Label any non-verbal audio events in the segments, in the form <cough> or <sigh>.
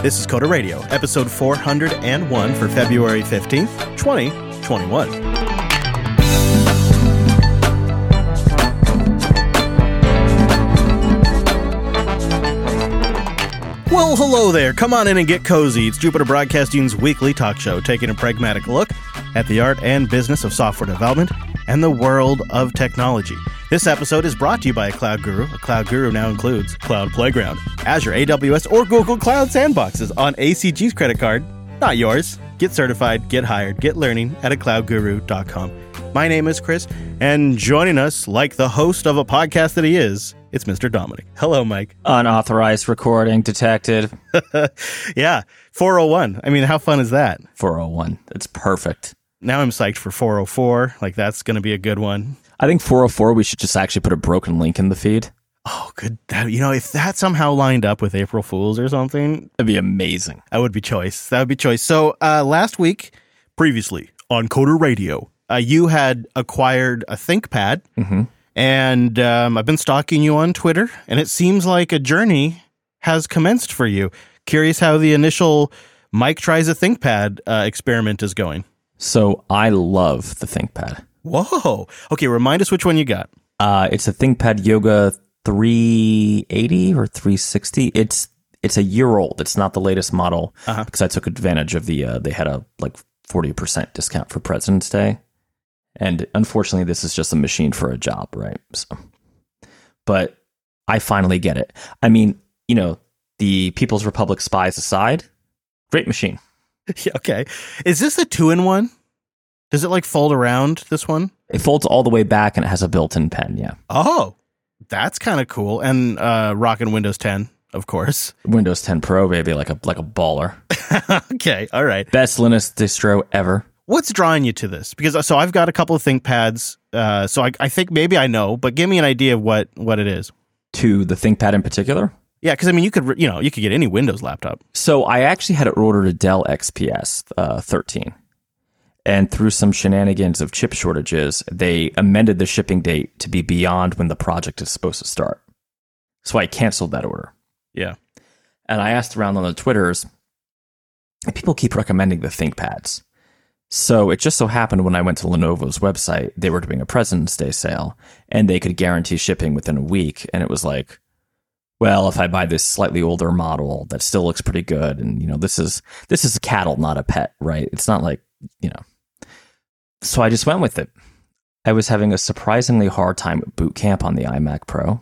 This is Coder Radio, episode 401 for February 15th, 2021. Well, hello there. Come on in and get cozy. It's Jupiter Broadcasting's weekly talk show, taking a pragmatic look at the art and business of software development and the world of technology. This episode is brought to you by a cloud guru. A cloud guru now includes Cloud Playground, Azure, AWS, or Google Cloud Sandboxes on ACG's credit card, not yours. Get certified, get hired, get learning at a cloudguru.com. My name is Chris, and joining us, like the host of a podcast that he is, it's Mr. Dominick. Hello, Mike. Unauthorized recording detected. <laughs> yeah, 401. I mean, how fun is that? 401. It's perfect. Now I'm psyched for 404. Like, that's going to be a good one. I think 404, we should just actually put a broken link in the feed. Oh, good. That, you know, if that somehow lined up with April Fools or something, That'd be amazing. that would be choice. That would be choice. So, uh, last week, previously on Coder Radio, uh, you had acquired a ThinkPad, Mm-hmm. and um, I've been stalking you on Twitter, and it seems like a journey has commenced for you. Curious how the initial Mike tries a ThinkPad uh, experiment is going. So I love the ThinkPad. Whoa. Okay, remind us which one you got. Uh, it's a ThinkPad Yoga 380 or 360. It's it's a year old. It's not the latest model Uh-huh. because I took advantage of the uh, they had a like 40% discount for President's Day. And unfortunately this is just a machine for a job, right? So but I finally get it. I mean, you know, the People's Republic spies aside, great machine. <laughs> Yeah, okay. Is this a two in one? Does it like fold around this one? It folds all the way back and it has a built-in pen, yeah. Oh, that's kind of cool. And uh, rocking Windows 10, of course. Windows 10 Pro baby like a like a baller. <laughs> okay, all right. Best Linux distro ever. What's drawing you to this? Because uh, so I've got a couple of ThinkPads. Uh, so I, I think maybe I know, but give me an idea of what what it is. To the ThinkPad in particular. Yeah, because I mean, you could you know you could get any Windows laptop. So I actually had it ordered a Dell XPS uh, 13. And through some shenanigans of chip shortages, they amended the shipping date to be beyond when the project is supposed to start. So I canceled that order. Yeah. And I asked around on the Twitters, people keep recommending the ThinkPads. So it just so happened when I went to Lenovo's website, they were doing a President's Day sale and they could guarantee shipping within a week. And it was like, well, if I buy this slightly older model that still looks pretty good, and you know, this is this is a cattle, not a pet, right? It's not like, you know. So I just went with it. I was having a surprisingly hard time at boot camp on the iMac Pro.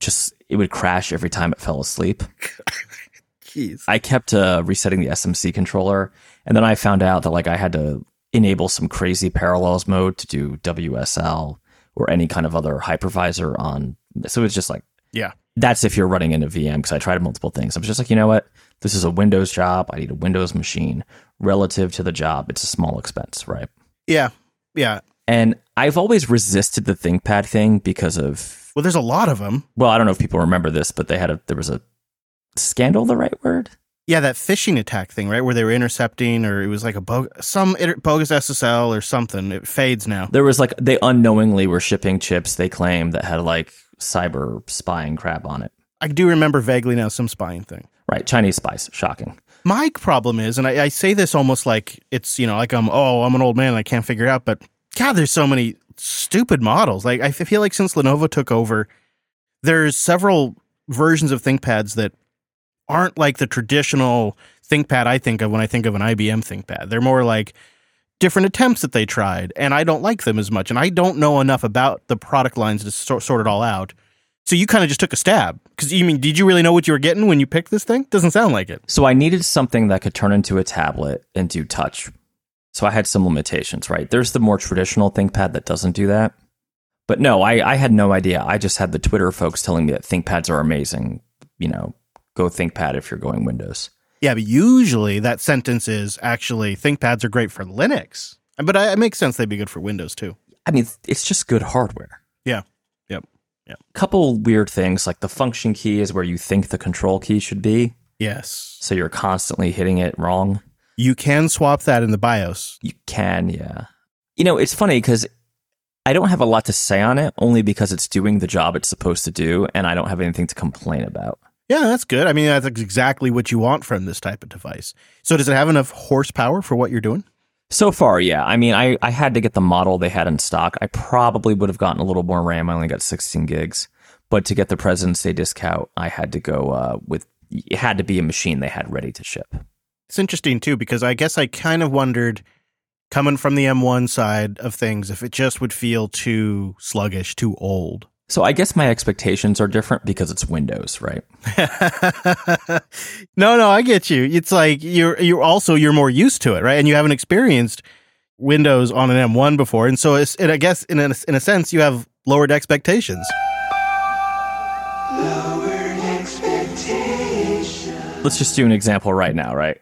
Just it would crash every time it fell asleep. <laughs> Jeez. I kept uh, resetting the SMC controller, and then I found out that like I had to enable some crazy parallels mode to do WSL or any kind of other hypervisor on. So it's just like Yeah. that's if you're running into VM because I tried multiple things. I was just like, you know what, this is a Windows job. I need a Windows machine relative to the job. It's a small expense, right? Yeah. Yeah. And I've always resisted the ThinkPad thing because of Well, there's a lot of them. well, I don't know if people remember this, but they had a there was a scandal. The right word? Yeah, that phishing attack thing, right? Where they were intercepting, or it was like a bog- some bogus SSL or something. It fades now. There was like they unknowingly were shipping chips they claimed that had like cyber spying crap on it. I do remember vaguely now some spying thing. Right, Chinese spies. Shocking. My problem is, and I, I say this almost like it's you know like I'm oh I'm an old man and I can't figure it out, but God, there's so many stupid models. Like I feel like since Lenovo took over, there's several versions of ThinkPads that aren't like the traditional ThinkPad I think of when I think of an IBM ThinkPad. They're more like different attempts that they tried, and I don't like them as much. And I don't know enough about the product lines to sort, sort it all out. So you kind of just took a stab because you mean did you really know what you were getting when you picked this thing? Doesn't sound like it. So I needed something that could turn into a tablet and do touch. So I had some limitations, right? There's the more traditional ThinkPad that doesn't do that. But no, I, I had no idea. I just had the Twitter folks telling me that ThinkPads are amazing. You know, go ThinkPad if you're going Windows. Yeah, but usually that sentence is actually ThinkPads are great for Linux. But I, it makes sense they'd be good for Windows too. I mean, it's just good hardware. Yeah. Yep. Couple weird things like the function key is where you think the control key should be. Yes. So you're constantly hitting it wrong. You can swap that in the BIOS. You can, yeah. You know, it's funny because I don't have a lot to say on it only because it's doing the job it's supposed to do and I don't have anything to complain about. Yeah, that's good. I mean, that's exactly what you want from this type of device. So, does it have enough horsepower for what you're doing? So far, yeah. I mean, I, I had to get the model they had in stock. I probably would have gotten a little more RAM. I only got 16 gigs. But to get the President's Day discount, I had to go uh, with, it had to be a machine they had ready to ship. It's interesting too, because I guess I kind of wondered, coming from the M1 side of things, if it just would feel too sluggish, too old. So I guess my expectations are different because it's Windows, right? <laughs> no, no, I get you. It's like you're you're also you're more used to it, right? And you haven't experienced Windows on an M1 before, and so it's, and I guess in a, in a sense you have lowered expectations. Lowered Let's just do an example right now, right?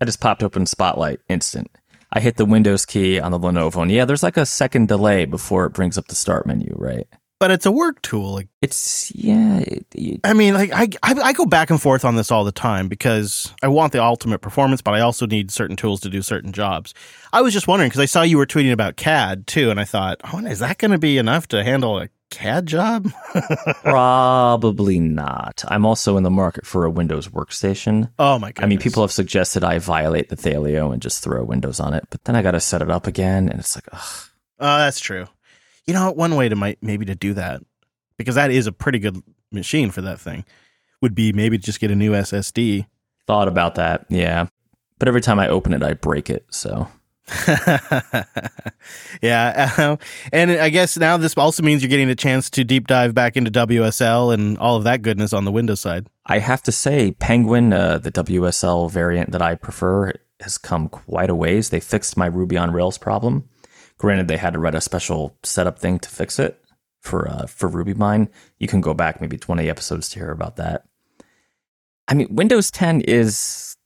I just popped open Spotlight instant. I hit the Windows key on the Lenovo, and yeah, there's like a second delay before it brings up the start menu, right? But it's a work tool. Like it's yeah. It, it, I mean, like I, I I go back and forth on this all the time because I want the ultimate performance, but I also need certain tools to do certain jobs. I was just wondering because I saw you were tweeting about CAD too, and I thought, oh, is that going to be enough to handle a CAD job? <laughs> Probably not. I'm also in the market for a Windows workstation. Oh my god! I mean, people have suggested I violate the Thelio and just throw Windows on it, but then I got to set it up again, and it's like, ugh. Oh, that's true. You know, one way to might maybe to do that because that is a pretty good machine for that thing would be maybe just get a new SSD. Thought about that, yeah. But every time I open it, I break it. So. <laughs> yeah, uh, and I guess now this also means you're getting a chance to deep dive back into WSL and all of that goodness on the Windows side. I have to say, Pengwin, uh, the WSL variant that I prefer, has come quite a ways. They fixed my Ruby on Rails problem. Granted, they had to write a special setup thing to fix it for uh, for RubyMine. You can go back maybe 20 episodes to hear about that. I mean, Windows 10 is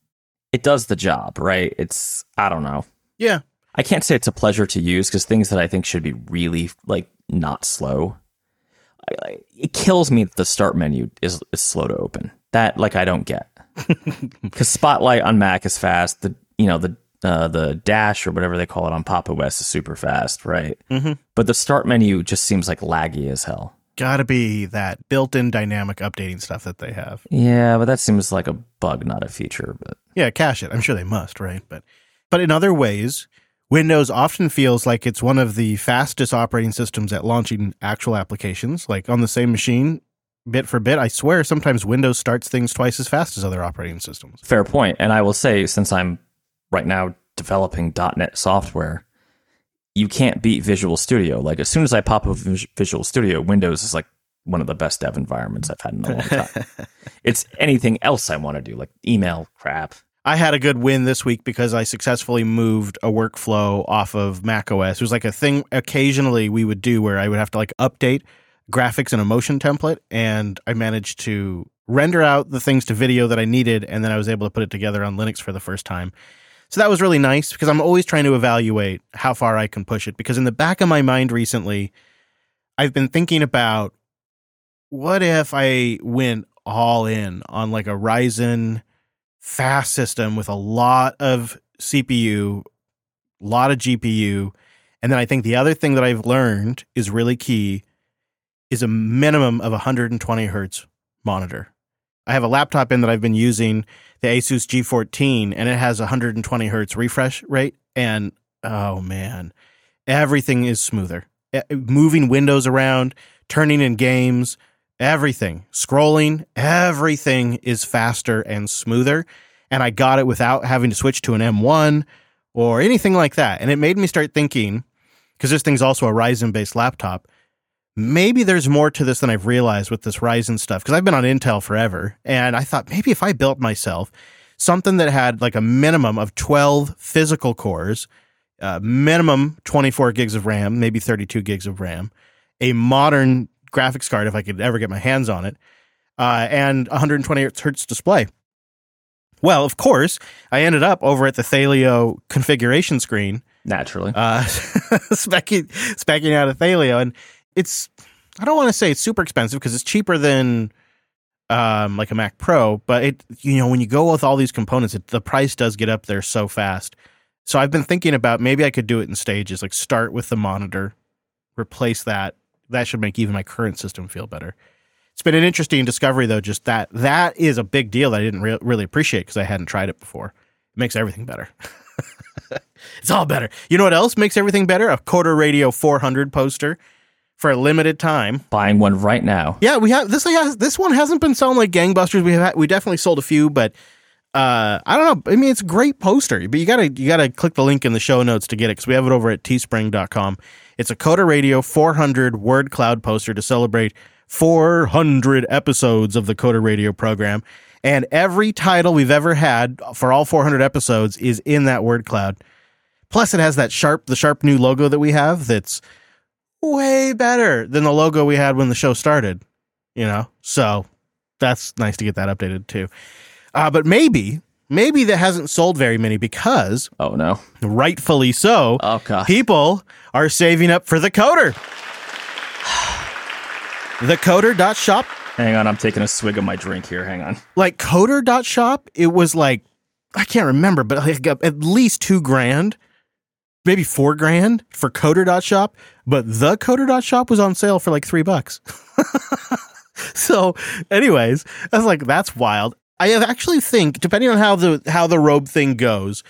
it does the job, right? It's I don't know. Yeah. I can't say it's a pleasure to use because things that I think should be really like not slow. I, I, it kills me that the start menu is, is slow to open. That like I don't get <laughs> because Spotlight on Mac is fast. The you know the uh, the dash or whatever they call it on Pop OS is super fast, right? Mm-hmm. But the start menu just seems like laggy as hell. Gotta be that built-in dynamic updating stuff that they have. Yeah, but that seems like a bug, not a feature. But yeah, cache it. I'm sure they must, right? But but in other ways, Windows often feels like it's one of the fastest operating systems at launching actual applications. Like on the same machine, bit for bit, I swear sometimes Windows starts things twice as fast as other operating systems. Fair point. And I will say, since I'm right now developing .NET software, you can't beat Visual Studio. Like as soon as I pop up Visual Studio, Windows is like one of the best dev environments I've had in a long time. <laughs> it's anything else I want to do, like email crap. I had a good win this week because I successfully moved a workflow off of Mac OS. It was like a thing occasionally we would do where I would have to like update graphics in a motion template and I managed to render out the things to video that I needed and then I was able to put it together on Linux for the first time. So that was really nice because I'm always trying to evaluate how far I can push it. Because in the back of my mind recently, I've been thinking about what if I went all in on like a Ryzen fast system with a lot of CPU, a lot of GPU. And then I think the other thing that I've learned is really key is a minimum of 120 hertz monitor. I have a laptop in that I've been using the Asus G14 and it has 120 hertz refresh rate. And oh man, everything is smoother. Moving windows around, turning in games, everything, scrolling, everything is faster and smoother. And I got it without having to switch to an M1 or anything like that. And it made me start thinking, because this thing's also a Ryzen based laptop maybe there's more to this than I've realized with this Ryzen stuff because I've been on Intel forever. And I thought maybe if I built myself something that had like a minimum of 12 physical cores, uh, minimum 24 gigs of RAM, maybe 32 gigs of RAM, a modern graphics card if I could ever get my hands on it, uh, and 120 hertz display. Well, of course, I ended up over at the Thelio configuration screen. Naturally. Uh, <laughs> specking, specking out a Thelio. And it's I don't want to say it's super expensive because it's cheaper than um, like a Mac Pro, but it you know when you go with all these components, it, the price does get up there so fast. So I've been thinking about maybe I could do it in stages, like start with the monitor, replace that. That should make even my current system feel better. It's been an interesting discovery, though. Just that that is a big deal that I didn't re- really appreciate because I hadn't tried it before. It makes everything better. <laughs> it's all better. You know what else makes everything better? A Coder Radio 400 poster for a limited time. Buying one right now. Yeah, we have this. Has, this one hasn't been selling like gangbusters. We have we definitely sold a few, but uh, I don't know. I mean, it's a great poster, but you gotta you gotta click the link in the show notes to get it because we have it over at teespring.com. It's a Coder Radio 400 word cloud poster to celebrate 400 episodes of the Coder Radio program. And every title we've ever had for all 400 episodes is in that word cloud. Plus, it has that sharp, the sharp new logo that we have that's way better than the logo we had when the show started, you know? So that's nice to get that updated too. Uh, but maybe, maybe that hasn't sold very many because, Oh no. rightfully so, Oh god. people are saving up for the coder. <sighs> The coder.shop, Hang on, I'm taking a swig of my drink here. Hang on. like coder.shop, it was like, I can't remember, but like at least two grand, maybe four grand for coder.shop. But the coder.shop was on sale for like three bucks. <laughs> so, anyways, I was like, that's wild. I actually think, depending on how the how the robe thing goes,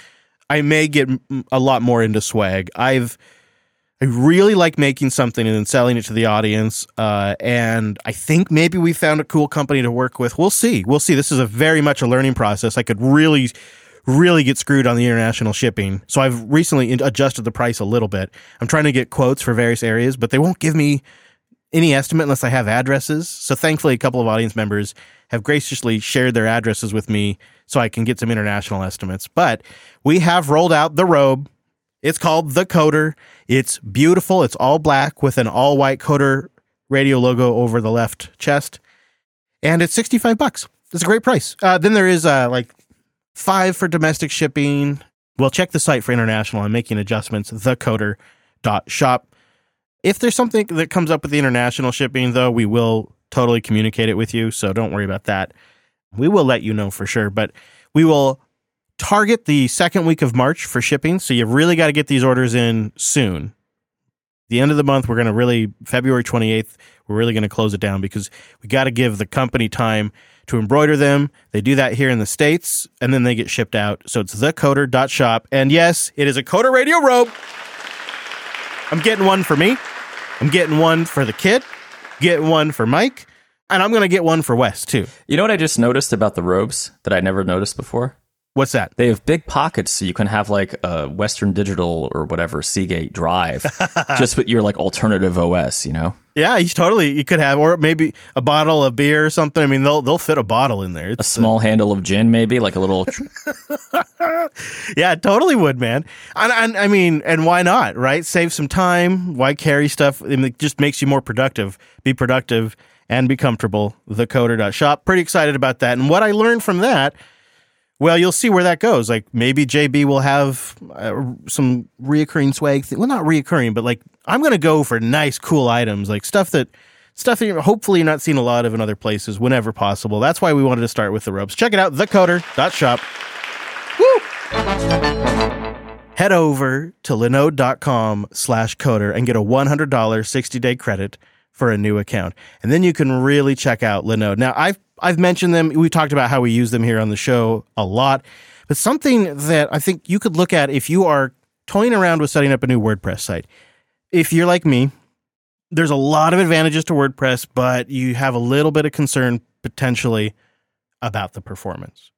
I may get a lot more into swag. I've I really like making something and then selling it to the audience. Uh, and I think maybe we found a cool company to work with. We'll see. We'll see. This is a very much a learning process. I could really, really get screwed on the international shipping. So I've recently adjusted the price a little bit. I'm trying to get quotes for various areas, but they won't give me any estimate unless I have addresses. So thankfully, a couple of audience members have graciously shared their addresses with me so I can get some international estimates. But we have rolled out the robe. It's called the Coder. It's beautiful. It's all black with an all white Coder radio logo over the left chest. And it's 65 bucks. It's a great price. Uh, then there is uh, like five for domestic shipping. Well, check the site for international. I'm making adjustments. Thecoder.shop. If there's something that comes up with the international shipping, though, we will totally communicate it with you. So don't worry about that. We will let you know for sure. But we will target the second week of March for shipping. So you really got to get these orders in soon. The end of the month, we're going to really, February 28th, we're really going to close it down because we got to give the company time to embroider them. They do that here in the States and then they get shipped out. So it's thecoder.shop. And yes, it is a Coder Radio robe. I'm getting one for me. I'm getting one for the kid, getting one for Mike, and I'm going to get one for Wes too. You know what I just noticed about the robes that I never noticed before? What's that? They have big pockets, so you can have like a Western Digital or whatever Seagate drive, <laughs> just with your like alternative OS. You know, Yeah, you totally you could have, or maybe a bottle of beer or something. I mean, they'll they'll fit a bottle in there. a It's, uh, small handle of gin, maybe like a little. <laughs> yeah, totally would, man. And, and I mean, and why not? Right? Save some time. Why carry stuff? It just makes you more productive. Be productive and be comfortable. Thecoder.shop. Pretty excited about that. And what I learned from that. Well, you'll see where that goes. Like maybe JB will have uh, some reoccurring swag. Well, not reoccurring, but like I'm going to go for nice, cool items, like stuff that stuff that you're, hopefully you're not seeing a lot of in other places whenever possible. That's why we wanted to start with the ropes. Check it out, thecoder.shop. Woo! Head over to linode.com slash coder and get a $100 60 day credit for a new account. And then you can really check out Linode. Now, I've, I've mentioned them. We talked about how we use them here on the show a lot, but something that I think you could look at if you are toying around with setting up a new WordPress site. If you're like me, there's a lot of advantages to WordPress, but you have a little bit of concern potentially about the performance.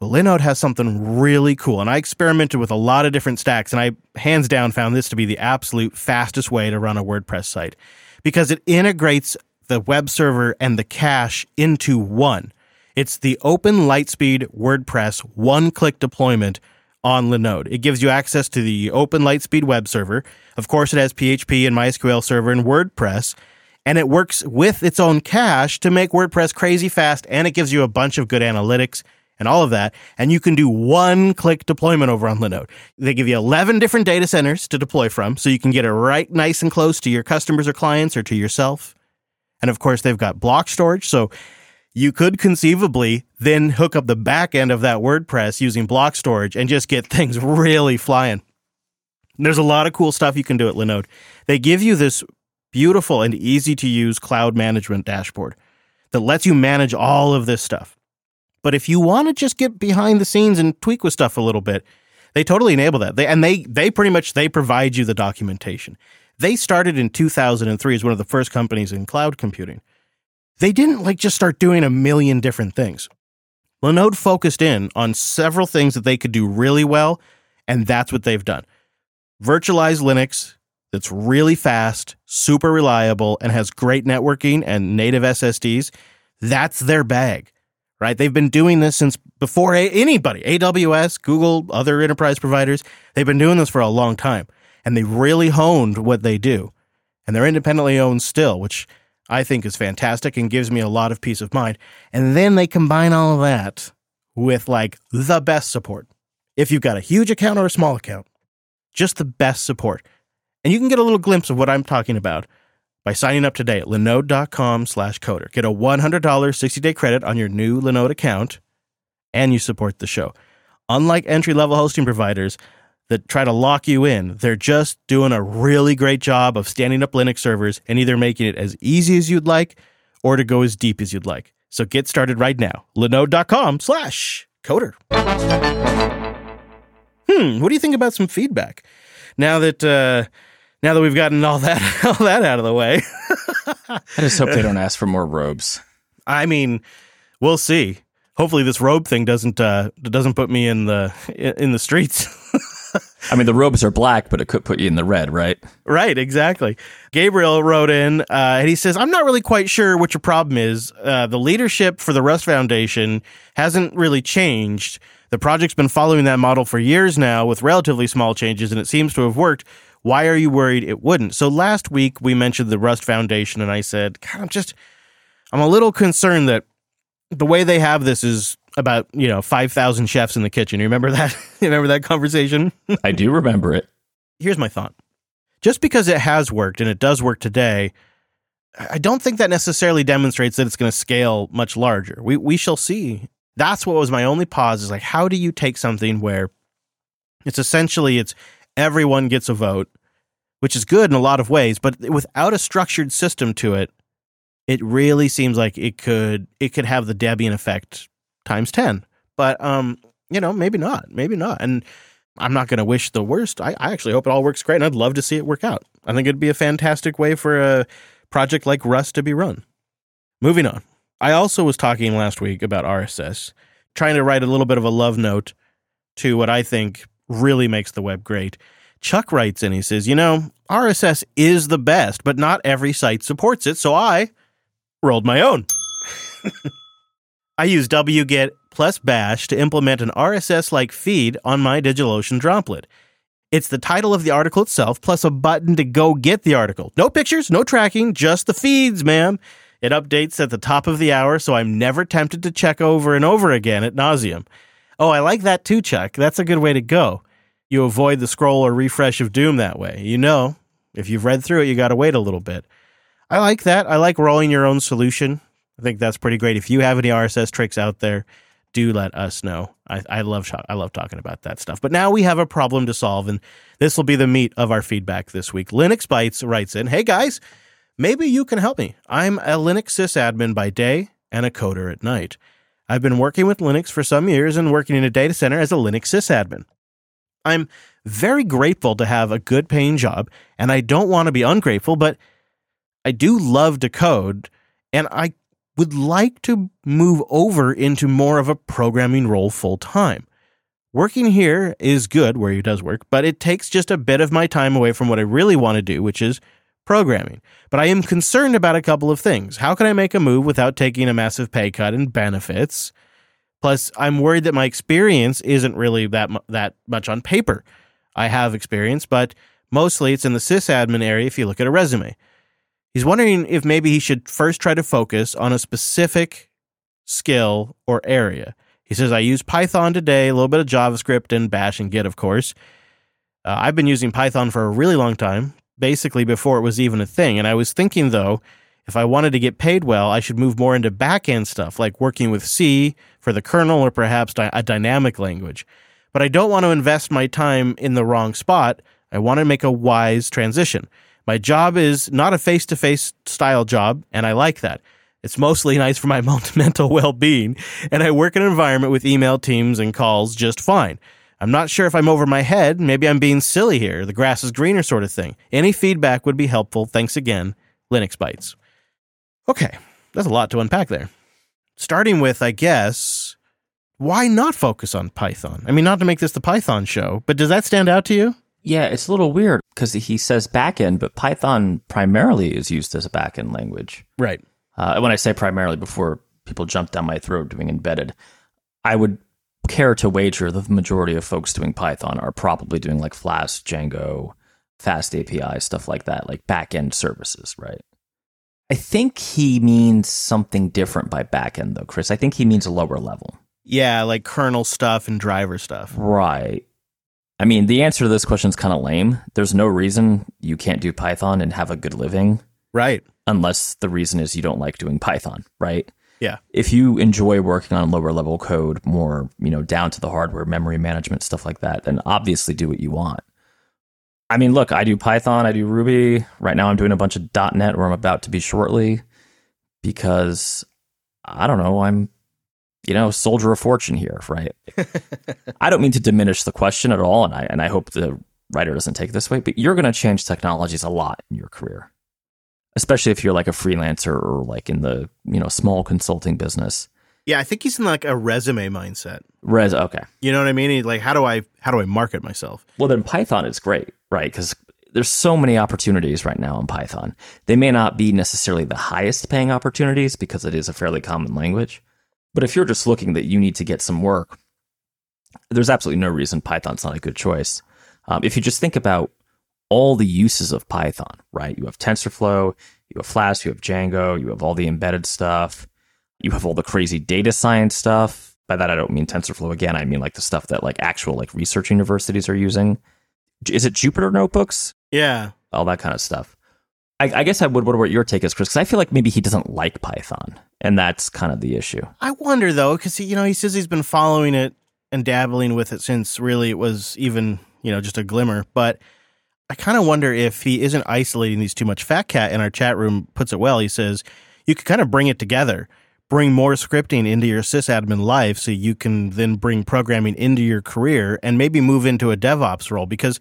Well, Linode has something really cool, and I experimented with a lot of different stacks, and I hands down found this to be the absolute fastest way to run a WordPress site because it integrates the web server and the cache into one. It's the OpenLiteSpeed WordPress one click deployment on Linode. It gives you access to the OpenLiteSpeed web server. Of course, it has PHP and MySQL server and WordPress, and it works with its own cache to make WordPress crazy fast, and it gives you a bunch of good analytics and all of that. And you can do one click deployment over on Linode. They give you 11 different data centers to deploy from, so you can get it right nice and close to your customers or clients or to yourself. And of course, they've got block storage. So you could conceivably then hook up the back end of that WordPress using block storage and just get <laughs> things really flying. There's a lot of cool stuff you can do at Linode. They give you this beautiful and easy to use cloud management dashboard that lets you manage all of this stuff. But if you want to just get behind the scenes and tweak with stuff a little bit, they totally enable that. They, and they they pretty much they provide you the documentation. They started in 2003 as one of the first companies in cloud computing. They didn't like just start doing a million different things. Linode focused in on several things that they could do really well, and that's what they've done. Virtualized Linux that's really fast, super reliable, and has great networking and native SSDs. That's their bag right? They've been doing this since before anybody, AWS, Google, other enterprise providers. They've been doing this for a long time and they really honed what they do. And they're independently owned still, which I think is fantastic and gives me a lot of peace of mind. And then they combine all of that with like the best support. If you've got a huge account or a small account, just the best support. And you can get a little glimpse of what I'm talking about by signing up today at linode.com slash coder. Get a $100 60-day credit on your new Linode account, and you support the show. Unlike entry-level hosting providers that try to lock you in, they're just doing a really great job of standing up Linux servers and either making it as easy as you'd like or to go as deep as you'd like. So get started right now. linode.com slash coder. Hmm, what do you think about some feedback? Now that... Uh, now that we've gotten all that <laughs> all that out of the way. <laughs> I just hope they don't ask for more robes. I mean, we'll see. Hopefully, this robe thing doesn't uh, doesn't put me in the in the streets. I mean, the robes are black, but it could put you in the red, right? Right, exactly. Gabriel wrote in, uh, and he says, "I'm not really quite sure what your problem is. Uh, the leadership for the Rust Foundation hasn't really changed. The project's been following that model for years now, with relatively small changes, and it seems to have worked." Why are you worried it wouldn't? So last week we mentioned the Rust Foundation, and I said, God, I'm just, I'm a little concerned that the way they have this is about you know five thousand chefs in the kitchen. You remember that? <laughs> you remember that conversation? <laughs> I do remember it. Here's my thought: just because it has worked and it does work today, I don't think that necessarily demonstrates that it's going to scale much larger. We we shall see. That's what was my only pause. Is like, how do you take something where it's essentially it's everyone gets a vote, which is good in a lot of ways, but without a structured system to it, it really seems like it could it could have the Debian effect times 10. But um, you know, maybe not. Maybe not. And I'm not going to wish the worst. I, I actually hope it all works great and I'd love to see it work out. I think it'd be a fantastic way for a project like Rust to be run. Moving on. I also was talking last week about RSS, trying to write a little bit of a love note to what I think really makes the web great. Chuck writes in, he says, You know, RSS is the best, but not every site supports it, so I rolled my own. <laughs> I use wget plus bash to implement an RSS like feed on my DigitalOcean droplet. It's the title of the article itself plus a button to go get the article. No pictures, no tracking, just the feeds, ma'am. It updates at the top of the hour, so I'm never tempted to check over and over again at nauseum. Oh, I like that too, Chuck. That's a good way to go. You avoid the scroll or refresh of doom that way. You know, if you've read through it, you got to wait a little bit. I like that. I like rolling your own solution. I think that's pretty great. If you have any RSS tricks out there, do let us know. I, I love I love talking about that stuff. But now we have a problem to solve, and this will be the meat of our feedback this week. Linux Bytes writes in, "Hey guys, maybe you can help me. I'm a Linux sysadmin by day and a coder at night. I've been working with Linux for some years and working in a data center as a Linux sysadmin. I'm very grateful to have a good paying job, and I don't want to be ungrateful, but I do love to code, and I would like to move over into more of a programming role full time. Working here is good where he does work, but it takes just a bit of my time away from what I really want to do, which is programming. But I am concerned about a couple of things. How can I make a move without taking a massive pay cut in benefits? Plus, I'm worried that my experience isn't really that that much on paper. I have experience, but mostly it's in the sysadmin area if you look at a resume. He's wondering if maybe he should first try to focus on a specific skill or area. He says, I use Python today, a little bit of JavaScript and Bash and Git, of course. Uh, I've been using Python for a really long time, basically before it was even a thing. And I was thinking, though, if I wanted to get paid well, I should move more into back end stuff, like working with C for the kernel or perhaps a dynamic language. But I don't want to invest my time in the wrong spot. I want to make a wise transition. My job is not a face to face style job, and I like that. It's mostly <laughs> nice for my <laughs> mental well being, and I work in an environment with email teams and calls just fine. I'm not sure if I'm over my head. Maybe I'm being silly here. The grass is greener, sort of thing. Any feedback would be helpful. Thanks again, Linux Bytes. Okay, that's a lot to unpack there. Starting with, I guess, why not focus on Python? I mean, not to make this the Python show, but does that stand out to you? Yeah, it's a little weird because he says backend, but Python primarily is used as a backend language. Right. Uh, when I say primarily, before people jump down my throat doing embedded, I would care to wager that the majority of folks doing Python are probably doing like Flask, Django, Fast API, stuff like that, like backend services, right? I think he means something different by backend, though, Chris. I think he means a lower level. Yeah, like kernel stuff and driver stuff. Right. I mean, the answer to this question is kind of lame. There's no reason you can't do Python and have a good living. Right. Unless the reason is you don't like doing Python, right? Yeah. If you enjoy working on lower level code, more, you know, down to the hardware, memory management, stuff like that, then obviously do what you want. I mean, look, I do Python, I do Ruby. Right now I'm doing a bunch of .NET where I'm about to be shortly because I don't know, I'm you know, soldier of fortune here, right? <laughs> I don't mean to diminish the question at all and I and I hope the writer doesn't take this way, but you're going to change technologies a lot in your career. Especially if you're like a freelancer or like in the, you know, small consulting business. Yeah, I think he's in like a resume mindset. Res okay. You know what I mean? He's like how do I how do I market myself? Well, then Python is great, right? Cuz there's so many opportunities right now in Python. They may not be necessarily the highest paying opportunities because it is a fairly common language. But if you're just looking that you need to get some work, there's absolutely no reason Python's not a good choice. Um, if you just think about all the uses of Python, right? You have TensorFlow, you have Flask, you have Django, you have all the embedded stuff, you have all the crazy data science stuff. By that, I don't mean TensorFlow again. I mean like the stuff that like actual like research universities are using. Is it Jupyter notebooks? Yeah. All that kind of stuff. I, I guess I would wonder what your take is, Chris, because I feel like maybe he doesn't like Python, and that's kind of the issue. I wonder though, because you know he says he's been following it and dabbling with it since really it was even you know just a glimmer. But I kind of wonder if he isn't isolating these too much. Fat Cat in our chat room puts it well. He says you could kind of bring it together, bring more scripting into your sysadmin life, so you can then bring programming into your career and maybe move into a DevOps role because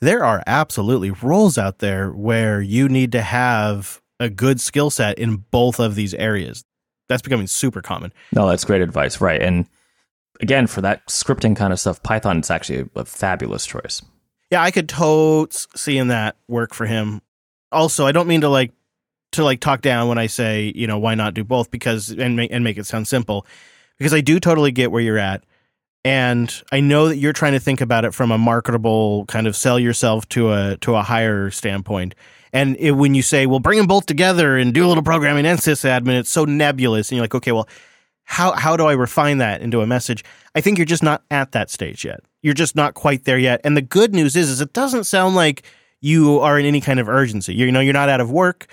there are absolutely roles out there where you need to have a good skill set in both of these areas. That's becoming super common. No, that's great advice. Right. And again, for that scripting kind of stuff, Python is actually a, fabulous choice. Yeah, I could totes seeing that work for him. Also, I don't mean to like to like talk down when I say, you know, why not do both because and make and make it sound simple. Because I do totally get where you're at. And I know that you're trying to think about it from a marketable kind of sell yourself to a to a higher standpoint. And it, when you say, "Well, bring them both together and do a little programming and sysadmin," it's so nebulous, and you're like, "Okay, well, how how do I refine that into a message?" I think you're just not at that stage yet. You're just not quite there yet. And the good news is, is it doesn't sound like you are in any kind of urgency. You know, you're not out of work.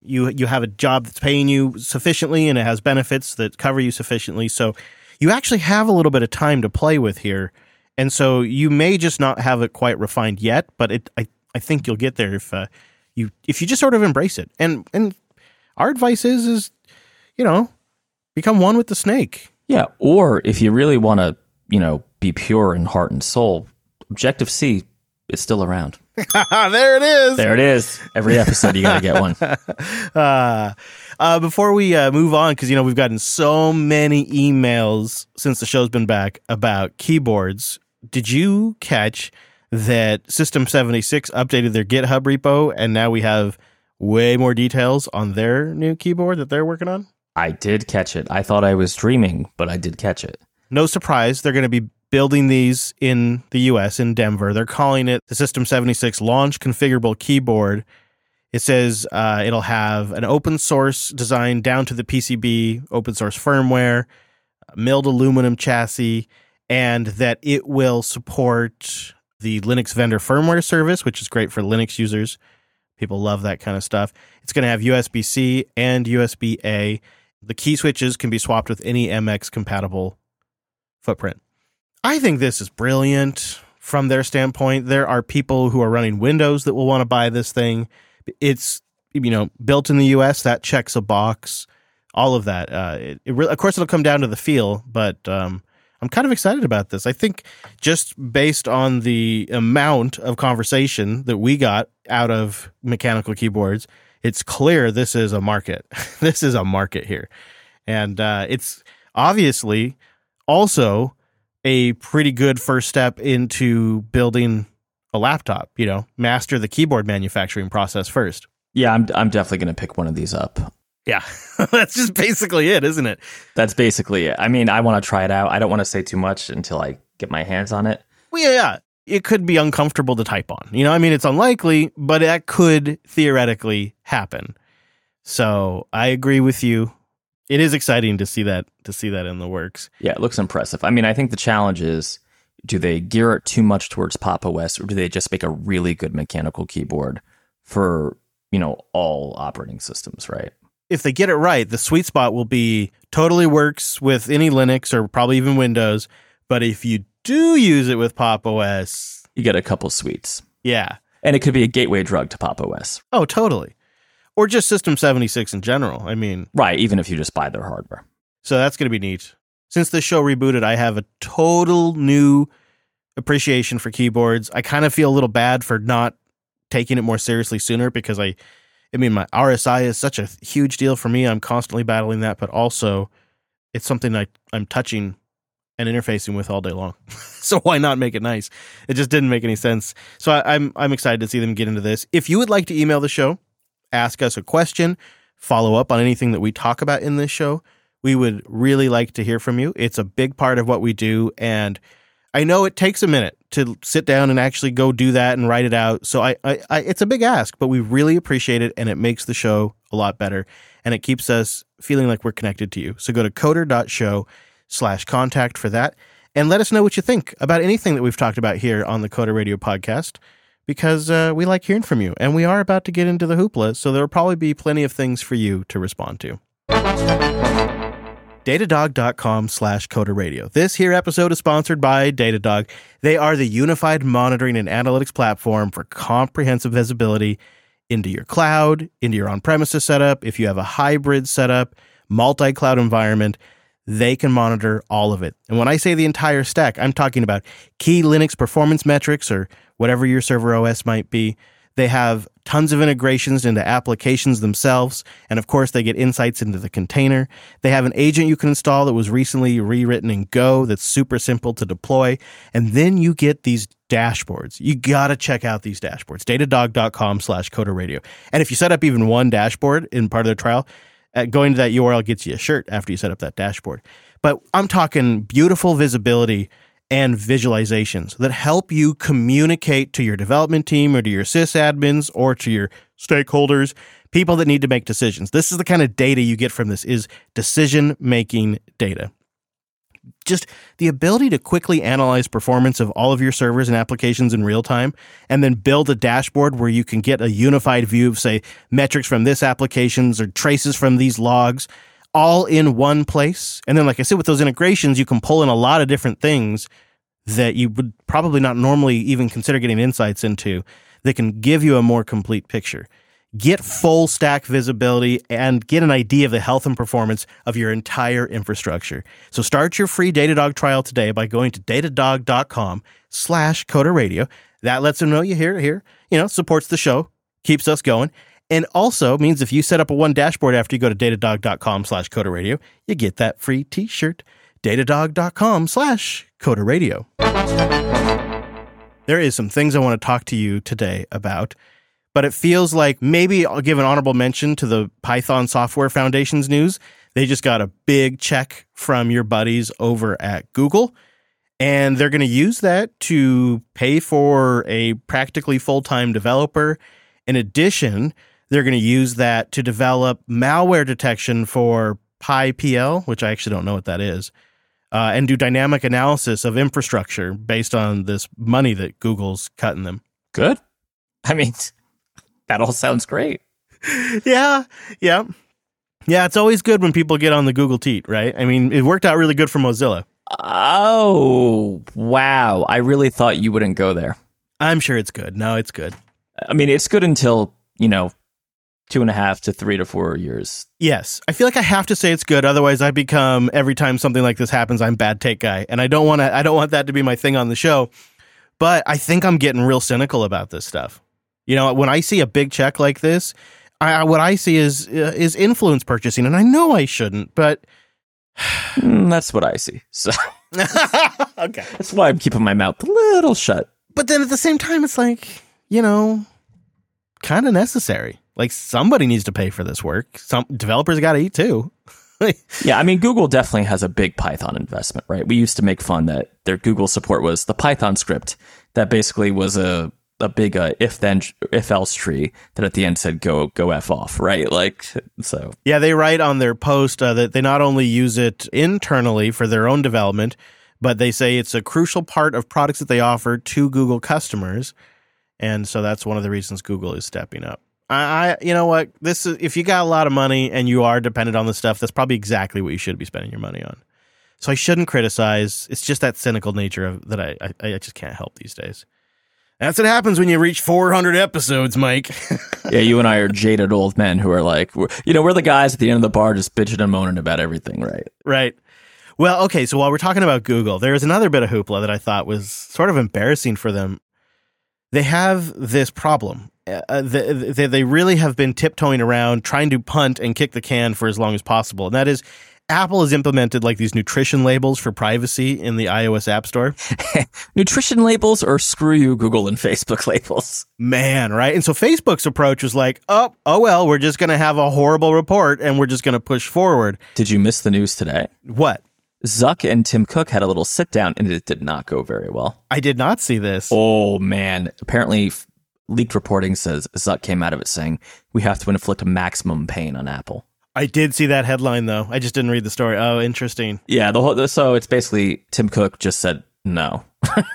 You you have a job that's paying you sufficiently, and it has benefits that cover you sufficiently. So you actually have a little bit of time to play with here. And so you may just not have it quite refined yet, but it, I, I think you'll get there if uh, you if you just sort of embrace it. And and our advice is is you know become one with the snake. Yeah, or if you really want to, you know, be pure in heart and soul, Objective C is still around. <laughs> there it is. There it is. Every episode you got to get one. <laughs> uh, uh, before we uh, move on, because you know we've gotten so many emails since the show's been back about keyboards. Did you catch that System seventy six updated their GitHub repo, and now we have way more details on their new keyboard that they're working on? I did catch it. I thought I was dreaming, but I did catch it. No surprise, they're going to be building these in the US in Denver. They're calling it the System 76 Launch Configurable Keyboard. It says uh, it'll have an open source design down to the PCB, open source firmware, milled aluminum chassis, and that it will support the Linux vendor firmware service, which is great for Linux users. People love that kind of stuff. It's going to have USB C and USB A. The key switches can be swapped with any MX compatible footprint. I think this is brilliant from their standpoint. There are people who are running Windows that will want to buy this thing. It's you know built in the US that checks a box. all of that. Uh, it, it re- of course, it'll come down to the feel, but um, I'm kind of excited about this. I think just based on the amount of conversation that we got out of mechanical keyboards, it's clear this is a market. <laughs> this is a market here. And uh, it's obviously also a pretty good first step into building a laptop, you know, master the keyboard manufacturing process first. Yeah, I'm I'm definitely going to pick one of these up. Yeah. <laughs> That's just basically it, isn't it? That's basically it. I mean, I want to try it out. I don't want to say too much until I get my hands on it. Well, yeah, yeah. It could be uncomfortable to type on. You know, I mean, it's unlikely, but that could theoretically happen. So I agree with you. It is exciting to see that to see that in the works. Yeah, it looks impressive. I mean, I think the challenge is do they gear it too much towards Pop OS or do they just make a really good mechanical keyboard for, you know, all operating systems, right? If they get it right, the sweet spot will be totally works with any Linux or probably even Windows. But if you do use it with Pop OS, You get a couple sweets. yeah. And it could be a gateway drug to Pop OS. Oh, totally. Or just System 76 in general. I mean, Right, even if you just buy their hardware. So that's going to be neat. Since this show rebooted, I have a total new appreciation for keyboards. I kind of feel a little bad for not taking it more seriously sooner because I, I mean, my RSI is such a huge deal for me. I'm constantly battling that, but also it's something I, I'm touching and interfacing with all day long. <laughs> so why not make it nice? It just didn't make any sense. So I, I'm I'm excited to see them get into this. If you would like to email the show, ask us a question, follow up on anything that we talk about in this show, we would really like to hear from you. It's a big part of what we do, and I know it takes a minute to sit down and actually go do that and write it out. So I, I, I it's a big ask, but we really appreciate it, and it makes the show a lot better, and it keeps us feeling like we're connected to you. So go to coder.show slash contact for that, and let us know what you think about anything that we've talked about here on the Coder Radio podcast. Because uh, we like hearing from you, and we are about to get into the hoopla, so there will probably be plenty of things for you to respond to. Datadog.com slash coder radio. This here episode is sponsored by datadog. They are the unified monitoring and analytics platform for comprehensive visibility into your cloud into your on-premises setup. If you have a hybrid setup multi-cloud environment they can monitor all of it. And when i say the entire stack i'm talking about key linux performance metrics or whatever your server os might be they have tons of integrations into applications themselves. And of course, they get insights into the container. They have an agent you can install that was recently rewritten in Go that's super simple to deploy. And then you get these dashboards. You got to check out these dashboards. Datadog.com slash coder radio. And if you set up even one dashboard in part of the trial, uh, going to that URL gets you a shirt after you set up that dashboard. But I'm talking beautiful visibility and visualizations that help you communicate to your development team or to your sysadmins or to your stakeholders, people that need to make decisions. This is the kind of data you get from this is decision making data. Just the ability to quickly analyze performance of all of your servers and applications in real time and then build a dashboard where you can get a unified view of say metrics from this applications or traces from these logs all in one place. And then, like I said, with those integrations, you can pull in a lot of different things that you would probably not normally even consider getting insights into that can give you a more complete picture. Get full stack visibility and get an idea of the health and performance of your entire infrastructure. So start your free Datadog trial today by going to datadog.com slash coder radio. That lets them know you hear here, you know, supports the show, keeps us going. And also means if you set up a one dashboard after you go to datadog.com slash coder radio, you get that free t-shirt. Datadog.com slash coder radio. There is some things I want to talk to you today about, but it feels like maybe I'll give an honorable mention to the Python Software Foundation's news. They just got a big check from your buddies over at Google, and they're going to use that to pay for a practically full time developer. In addition, they're going to use that to develop malware detection for PyPL, which I actually don't know what that is, uh, and do dynamic analysis of infrastructure based on this money that Google's cutting them. Good. I mean, <laughs> that all sounds great. yeah, yeah. Yeah, it's always good when people get on the Google teat, right? I mean, it worked out really good for Mozilla. Oh, wow. I really thought you wouldn't go there. I'm sure it's good. No, it's good. I mean, it's good until, you know, two and a half to three to four years. Yes, I feel like I have to say it's good. Otherwise, I become every time something like this happens, I'm bad take guy, and I don't want to. I don't want that to be my thing on the show. But I think I'm getting real cynical about this stuff. You know, when I see a big check like this, I, what I see is uh, is influence purchasing, and I know I shouldn't, but <sighs> mm, that's what I see. So <laughs> okay, that's why I'm keeping my mouth a little shut. But then at the same time, it's like you know, kind of necessary. Like somebody needs to pay for this work. Some developers got to eat too. <laughs> yeah, I mean, Google definitely has a big Python investment, right? We used to make fun that their Google support was the Python script that basically was a a big uh, if then if else tree that at the end said go go f off right like so yeah they write on their post uh, that they not only use it internally for their own development but they say it's a crucial part of products that they offer to google customers and so that's one of the reasons google is stepping up I, I you know what this is if you got a lot of money and you are dependent on the stuff that's probably exactly what you should be spending your money on so i shouldn't criticize it's just that cynical nature of that i i, I just can't help these days that's what happens when you reach 400 episodes, Mike. <laughs> yeah, you and I are jaded old men who are like, you know, we're the guys at the end of the bar just bitching and moaning about everything, right? Right. Well, okay, so while we're talking about Google, there's another bit of hoopla that I thought was sort of embarrassing for them. They have this problem. Uh, they, they really have been tiptoeing around trying to punt and kick the can for as long as possible. And that is Apple has implemented like these nutrition labels for privacy in the iOS App Store. <laughs> nutrition labels or screw you, Google and Facebook <laughs> labels. Man, right? And so Facebook's approach was like, oh, oh well, we're just going to have a horrible report and we're just going to push forward. Did you miss the news today? What? Zuck and Tim Cook had a little sit down and it did not go very well. I did not see this. Oh, man. Apparently, leaked reporting says Zuck came out of it saying, we have to inflict maximum pain on Apple. I did see that headline though. I just didn't read the story. Oh, interesting. Yeah, the whole so it's basically Tim Cook just said no,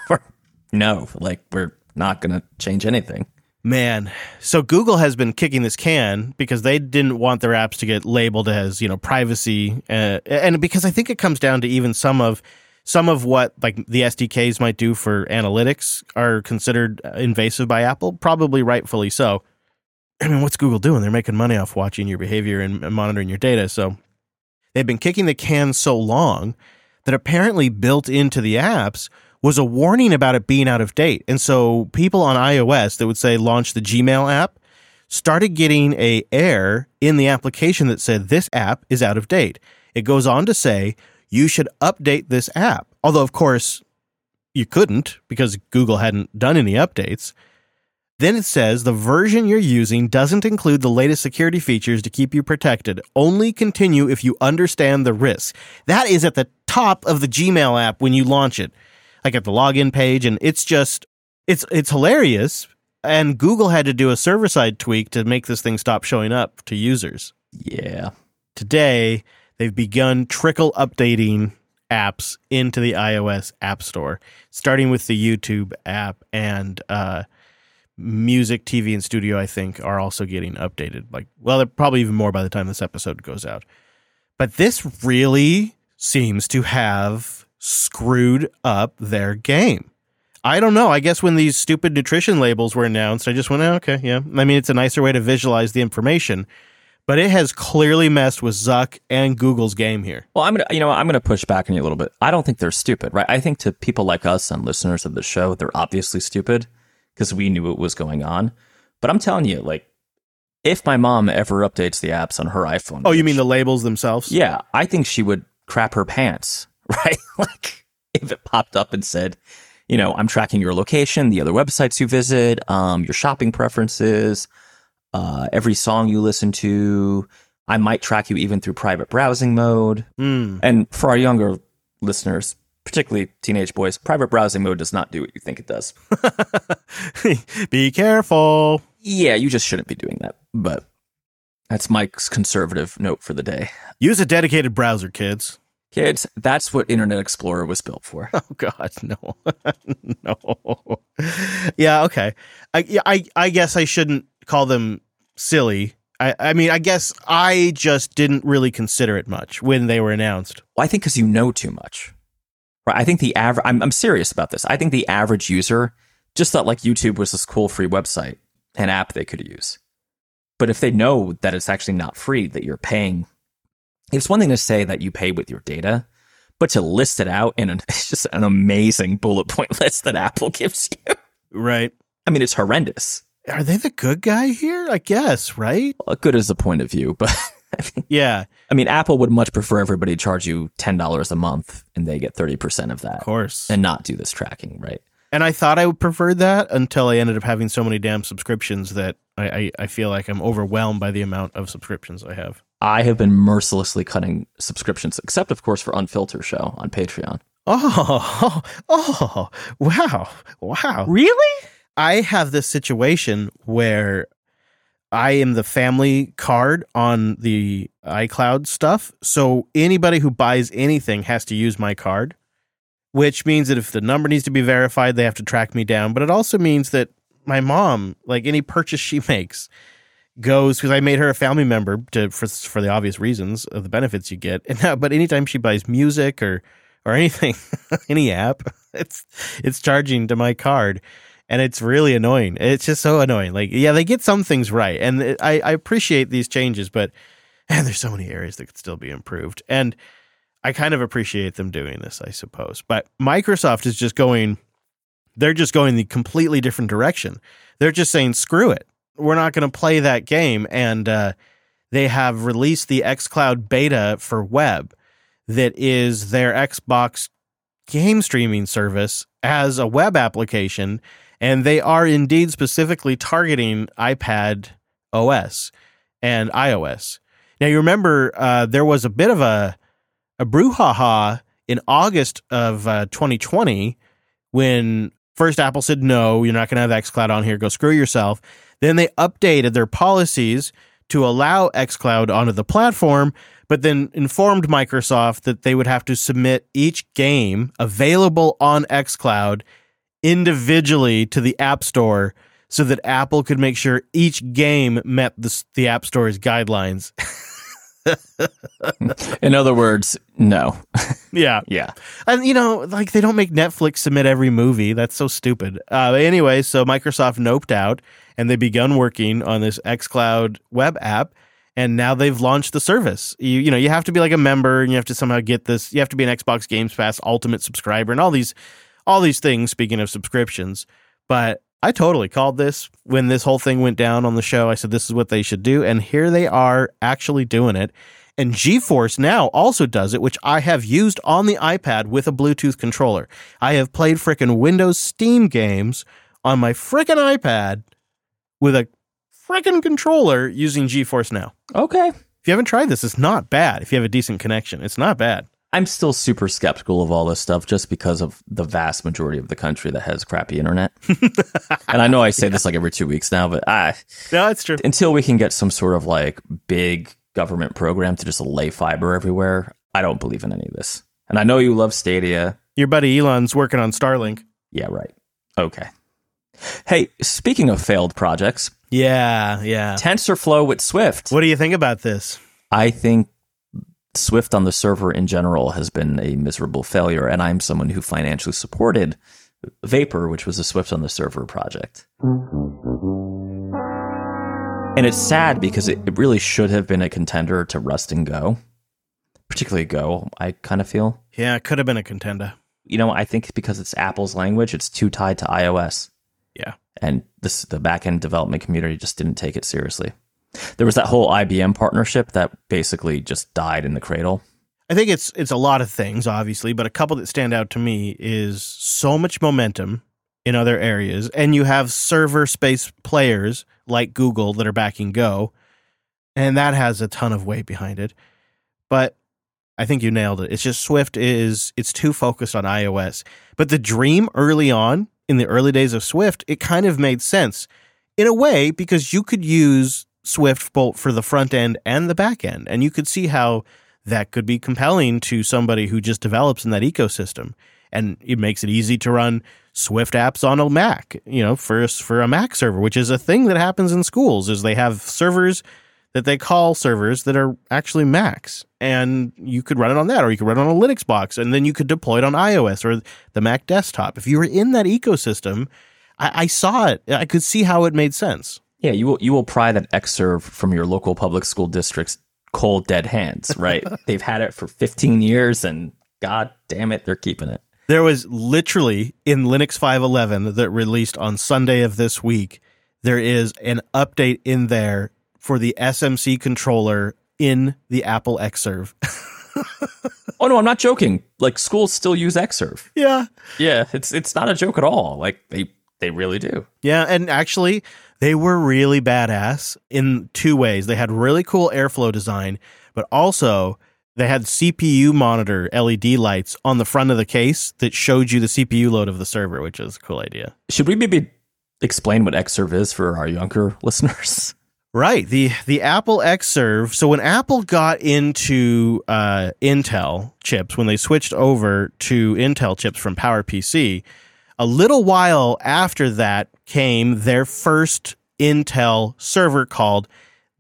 <laughs> no, like we're not going to change anything. Man, so Google has been kicking this can because they didn't want their apps to get labeled as you know privacy, uh, and because I think it comes down to even some of some of what like the SDKs might do for analytics are considered uh, invasive by Apple, probably rightfully so. <clears throat> I mean, what's Google doing? They're making money off watching your behavior and monitoring your data. So they've been kicking the can so long that apparently built into the apps was a warning about it being out of date. And so people on iOS that would say launch the Gmail app started getting a error in the application that said this app is out of date. It goes on to say you should update this app. Although of course you couldn't because Google hadn't done any updates. Then it says the version you're using doesn't include the latest security features to keep you protected. Only continue if you understand the risk. That is at the top of the Gmail app when you launch it. Like at the login page and it's just it's it's hilarious and Google had to do a server side tweak to make this thing stop showing up to users. Yeah. Today, they've begun trickle updating apps into the iOS App Store, starting with the YouTube app and uh, music, TV, and studio, I think, are also getting updated. Like, well, they're probably even more by the time this episode goes out. But this really seems to have screwed up their game. I don't know. I guess when these stupid nutrition labels were announced, I just went, oh, okay, yeah. I mean, it's a nicer way to visualize the information, but it has clearly messed with Zuck and Google's game here. Well, I'm gonna, you know, I'm gonna push back on you a little bit. I don't think they're stupid, right? I think to people like us and listeners of the show, they're obviously stupid because we knew what was going on. But I'm telling you, like, if my mom ever updates the apps on her iPhone. Oh, you mean the labels themselves? Yeah, I think she would crap her pants, <laughs> right? like, if it popped up and said, you know, I'm tracking your location, the other websites you visit, um, your shopping preferences, uh, every song you listen to. I might track you even through private browsing mode. Mm. And for our younger listeners, particularly teenage boys, private browsing mode does not do what you think it does. <laughs> Be careful. Yeah, you just shouldn't be doing that. But that's Mike's conservative note for the day. Use a dedicated browser, kids. Kids, that's what Internet Explorer was built for. <laughs> Oh God, no, <laughs> no. Yeah, okay. I, I, I guess I shouldn't call them silly. I, I mean, I guess I just didn't really consider it much when they were announced. Well, I think because you know too much. Right. I think the average, I'm, I'm serious about this. I think the average user just thought like YouTube was this cool free website and app they could use. But if they know that it's actually not free, that you're paying, it's one thing to say that you pay with your data, but to list it out in an, <laughs> it's just an amazing bullet point <laughs> list that Apple gives you. Right. I mean, it's horrendous. Are they the good guy here? I guess, right? Well, good as the point of view, <laughs> but I mean, Yeah, I mean, Apple would much prefer everybody charge you ten dollars a month and they get thirty percent of that, of course. and not do this tracking, right? And I thought I would prefer that until I ended up having so many damn subscriptions that I, I, I feel like I'm overwhelmed by the amount of subscriptions I have. I have been mercilessly cutting subscriptions, except of course for Unfilter Show on Patreon. Oh, <laughs> oh, wow, wow. Really? I have this situation where I am the family card on the iCloud stuff. So anybody who buys anything has to use my card, which means that if the number needs to be verified, they have to track me down. But it also means that my mom, like any purchase she <laughs> makes, goes because I made her a family member to for for the obvious reasons of the benefits you get. And now, but anytime she buys music or or anything, <laughs> any app, <laughs> it's it's charging to my card and it's really annoying. It's just so annoying. Like, yeah, they get some things right, and it, I, I appreciate these changes, but <laughs> man, there's so many areas that could still be improved, and I kind of appreciate them doing this, I suppose. But Microsoft is just going, they're just going the completely different direction. They're just saying, screw it, we're not going to play that game, and uh, they have released the XCloud beta for web, that is their Xbox game streaming service as a web application and they are indeed specifically targeting iPad OS and iOS. Now you remember uh, there was a bit of a a brouhaha in August of uh, 2020 when first Apple said no, you're not going to have XCloud on here. Go screw yourself. Then they updated their policies to allow XCloud onto the platform, but then informed Microsoft that they would have to submit each game available on XCloud individually to the App Store so that Apple could make sure each game met the, the App Store's guidelines. <laughs> In other words, no. <laughs> yeah. Yeah. And, you know, like they don't make Netflix submit every movie. That's so stupid. Uh, anyway, so Microsoft noped out and they begun working on this xCloud web app. And now they've launched the service. You, you know, you have to be like a member and you have to somehow get this. You have to be an Xbox Games Pass Ultimate subscriber and all these all these things, speaking of subscriptions. But I totally called this when this whole thing went down on the show. I said, this is what they should do. And here they are actually doing it. And GeForce now also does it, which I have used on the iPad with a Bluetooth controller. I have played frickin' Windows Steam games on my frickin' iPad with a frickin' controller using GeForce Now. Okay. If you haven't tried this, it's not bad. If you have a decent connection, it's not bad. I'm still super skeptical of all this stuff just because of the vast majority of the country that has crappy internet. <laughs> and I know I say this like every two weeks now, but I, No, it's true. until we can get some sort of like big government program to just lay fiber everywhere, I don't believe in any of this. And I know you love Stadia. Your buddy Elon's working on Starlink. Yeah, right. Okay. Hey, speaking of failed projects, Yeah, yeah. TensorFlow with Swift. What do you think about this? I think Swift on the server in general has been a miserable failure, and I'm someone who financially supported Vapor, which was a Swift on the server project. And it's sad because it, it really should have been a contender to Rust and Go, particularly Go, I kind of feel. Yeah, it could have been a contender. You know, I think because it's Apple's language, it's too tied to iOS. Yeah. And this the backend development community just didn't take it seriously. There was that whole IBM partnership that basically just died in the cradle. I think it's it's a lot of things, obviously, but a couple that stand out to me is so much momentum in other areas, and you have server space players like Google that are backing Go, and that has a ton of weight behind it. But I think you nailed it. It's just Swift is it's too focused on iOS. But the dream early on in the early days of Swift, it kind of made sense in a way because you could use Swift both for the front end and the back end, and you could see how that could be compelling to somebody who just develops in that ecosystem. And it makes it easy to run Swift apps on a Mac, you know, for for a Mac server, which is a thing that happens in schools. Is they have servers that they call servers that are actually Macs, and you could run it on that, or you could run it on a Linux box, and then you could deploy it on iOS or the Mac desktop. If you were in that ecosystem, I, I saw it. I could see how it made sense. Yeah, you will you will pry that Xserve from your local public school district's cold dead hands, right? <laughs> They've had it for 15 years and god damn it, they're keeping it. There was literally in Linux 5.11 that released on Sunday of this week, there is an update in there for the SMC controller in the Apple Xserve. <laughs> oh no, I'm not joking. Like schools still use Xserve. Yeah. Yeah, it's it's not a joke at all. Like they they really do. Yeah, and actually they were really badass in two ways. They had really cool airflow design, but also they had CPU monitor LED lights on the front of the case that showed you the CPU load of the server, which is a cool idea. Should we maybe explain what Xserve is for our younger <laughs> listeners? Right. The the Apple Xserve. So when Apple got into uh, Intel chips, when they switched over to Intel chips from PowerPC, a little while after that came their first Intel server called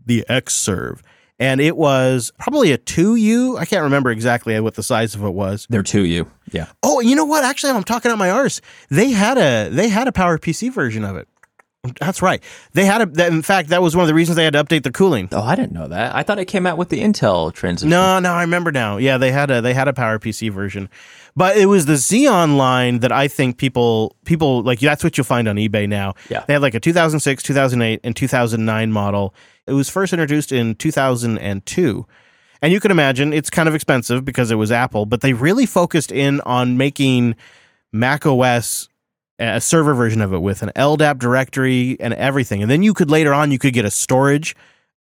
the Xserve. And it was probably a 2U. I can't remember exactly what the size of it was. They're 2U. Yeah. Oh, you know what? Actually, I'm talking out my arse. They had a they had a PowerPC version of it. That's right. They had a. In fact, that was one of the reasons they had to update the cooling. Oh, I didn't know that. I thought it came out with the Intel transition. No, no, I remember now. Yeah, they had a they had a PowerPC version, but it was the Xeon line that I think people people like. That's what you'll find on eBay now. Yeah, they had like a 2006, 2008, and 2009 model. It was first introduced in 2002. And you can imagine it's kind of expensive because it was Apple, but they really focused in on making Mac OS a server version of it with an LDAP directory and everything. And then you could later on you could get a storage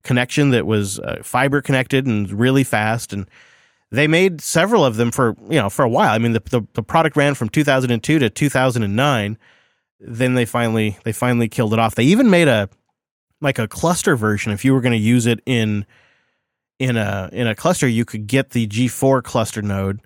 connection that was uh, fiber connected and really fast and they made several of them for you know for a while. I mean the, the, the product ran from 2002 to 2009. Then they finally they finally killed it off. They even made a like a cluster version if you were going to use it in in a in a cluster you could get the G4 cluster node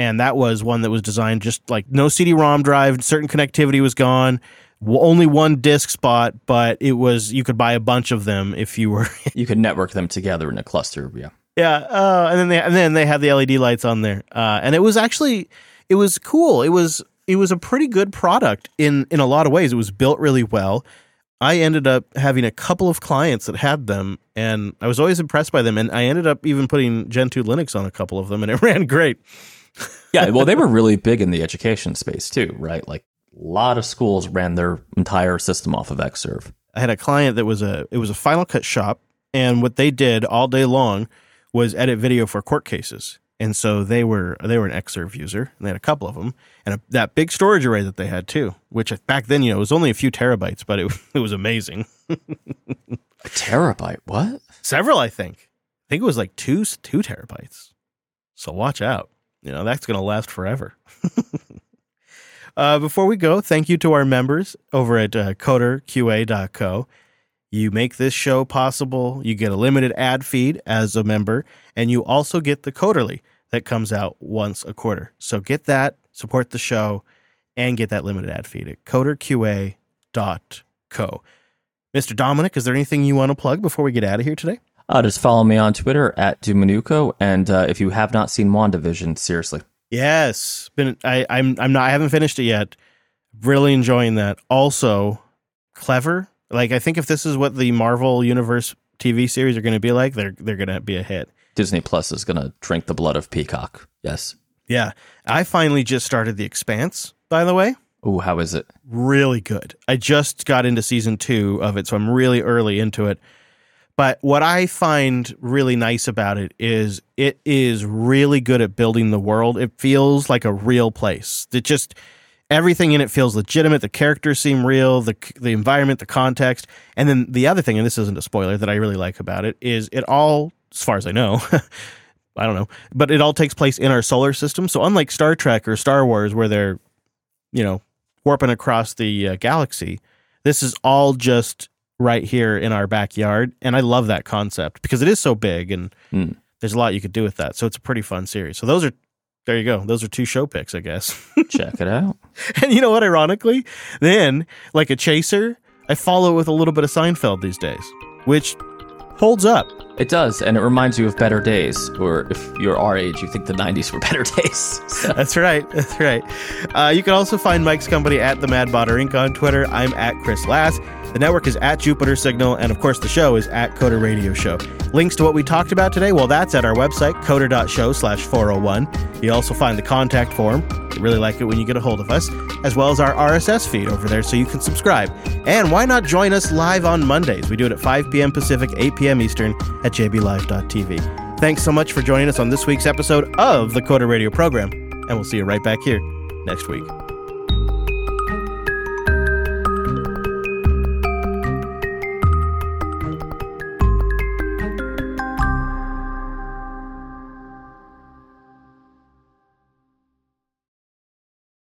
and that was one that was designed just like no CD-ROM drive, certain connectivity was gone, only one disk spot, but it was you could buy a bunch of them if you were <laughs> you could network them together in a cluster, yeah. Yeah, uh, and then they and then they had the LED lights on there, uh, and it was actually it was cool. It was it was a pretty good product in in a lot of ways. It was built really well. I ended up having a couple of clients that had them, and I was always impressed by them. And I ended up even putting Gentoo Linux on a couple of them, and it <laughs> ran great yeah, well, they were really big in the education space too, right? Like a lot of schools ran their entire system off of Xserve. I had a client that was a it was a Final Cut shop, and what they did all day long was edit video for court cases. And so they were they were an Xserve user, and they had a couple of them, and a, that big storage array that they had too, which back then you know was only a few terabytes, but it <laughs> it was amazing. a terabyte? What? Several, I think. I think it was like two two terabytes. So watch out you know that's going to last forever. <laughs> uh, before we go, thank you to our members over at uh, coderqa.co. You make this show possible. You get a limited ad feed as a member, and you also get the Coderly that comes out once a quarter. So get that, support the show, and get that limited ad feed at coderqa.co. Mr. Dominick, is there anything you want to plug before we get out of here today? Uh, just follow me on Twitter at Dominucco, and uh, if you have not seen WandaVision, seriously. Yes, been I, I'm I'm not I haven't finished it yet. Really enjoying that. Also, clever. Like I think if this is what the Marvel Universe TV series are going to be like, they're they're going to be a hit. Disney Plus is going to drink the blood of Peacock. Yes. Yeah, I finally just started The Expanse. By the way. Oh, how is it? Really good. I just got into season two of it, so I'm really early into it. But what I find really nice about it is it is really good at building the world. It feels like a real place. It just everything in it feels legitimate. The characters seem real. The the environment, the context, and then the other thing, and this isn't a spoiler that I really like about it, is it all, as far as I know. <laughs> I don't know, but it all takes place in our solar system. So unlike Star Trek or Star Wars, where they're, you know, warping across the uh, galaxy, this is all just right here in our backyard. And I love that concept because it is so big and mm. there's a lot you could do with that. So it's a pretty fun series. So those are there you go. Those are two show picks, I guess. <laughs> Check it out. And you know what? Ironically, then like a chaser, I follow with a little bit of Seinfeld these days, which holds up. It does, and it reminds you of better days. Or if you're our age, you think the '90s were <laughs> better days. So. That's right. That's right. Uh, you can also find Mike's company at the Mad Botter Inc. on Twitter. I'm at ChrisLAS. The network is at Jupiter Signal, and of course, the show is at Coder Radio Show. Links to what we talked about today, well, that's at our website, coder.show slash 401. You also find the contact form. We really like it when you get a hold of us, as well as our RSS feed over there so you can subscribe. And why not join us live on Mondays? We do it at 5 p.m. Pacific, 8 p.m. Eastern at jblive.tv. Thanks so much for joining us on this week's episode of the Coder Radio program, and we'll see you right back here next week.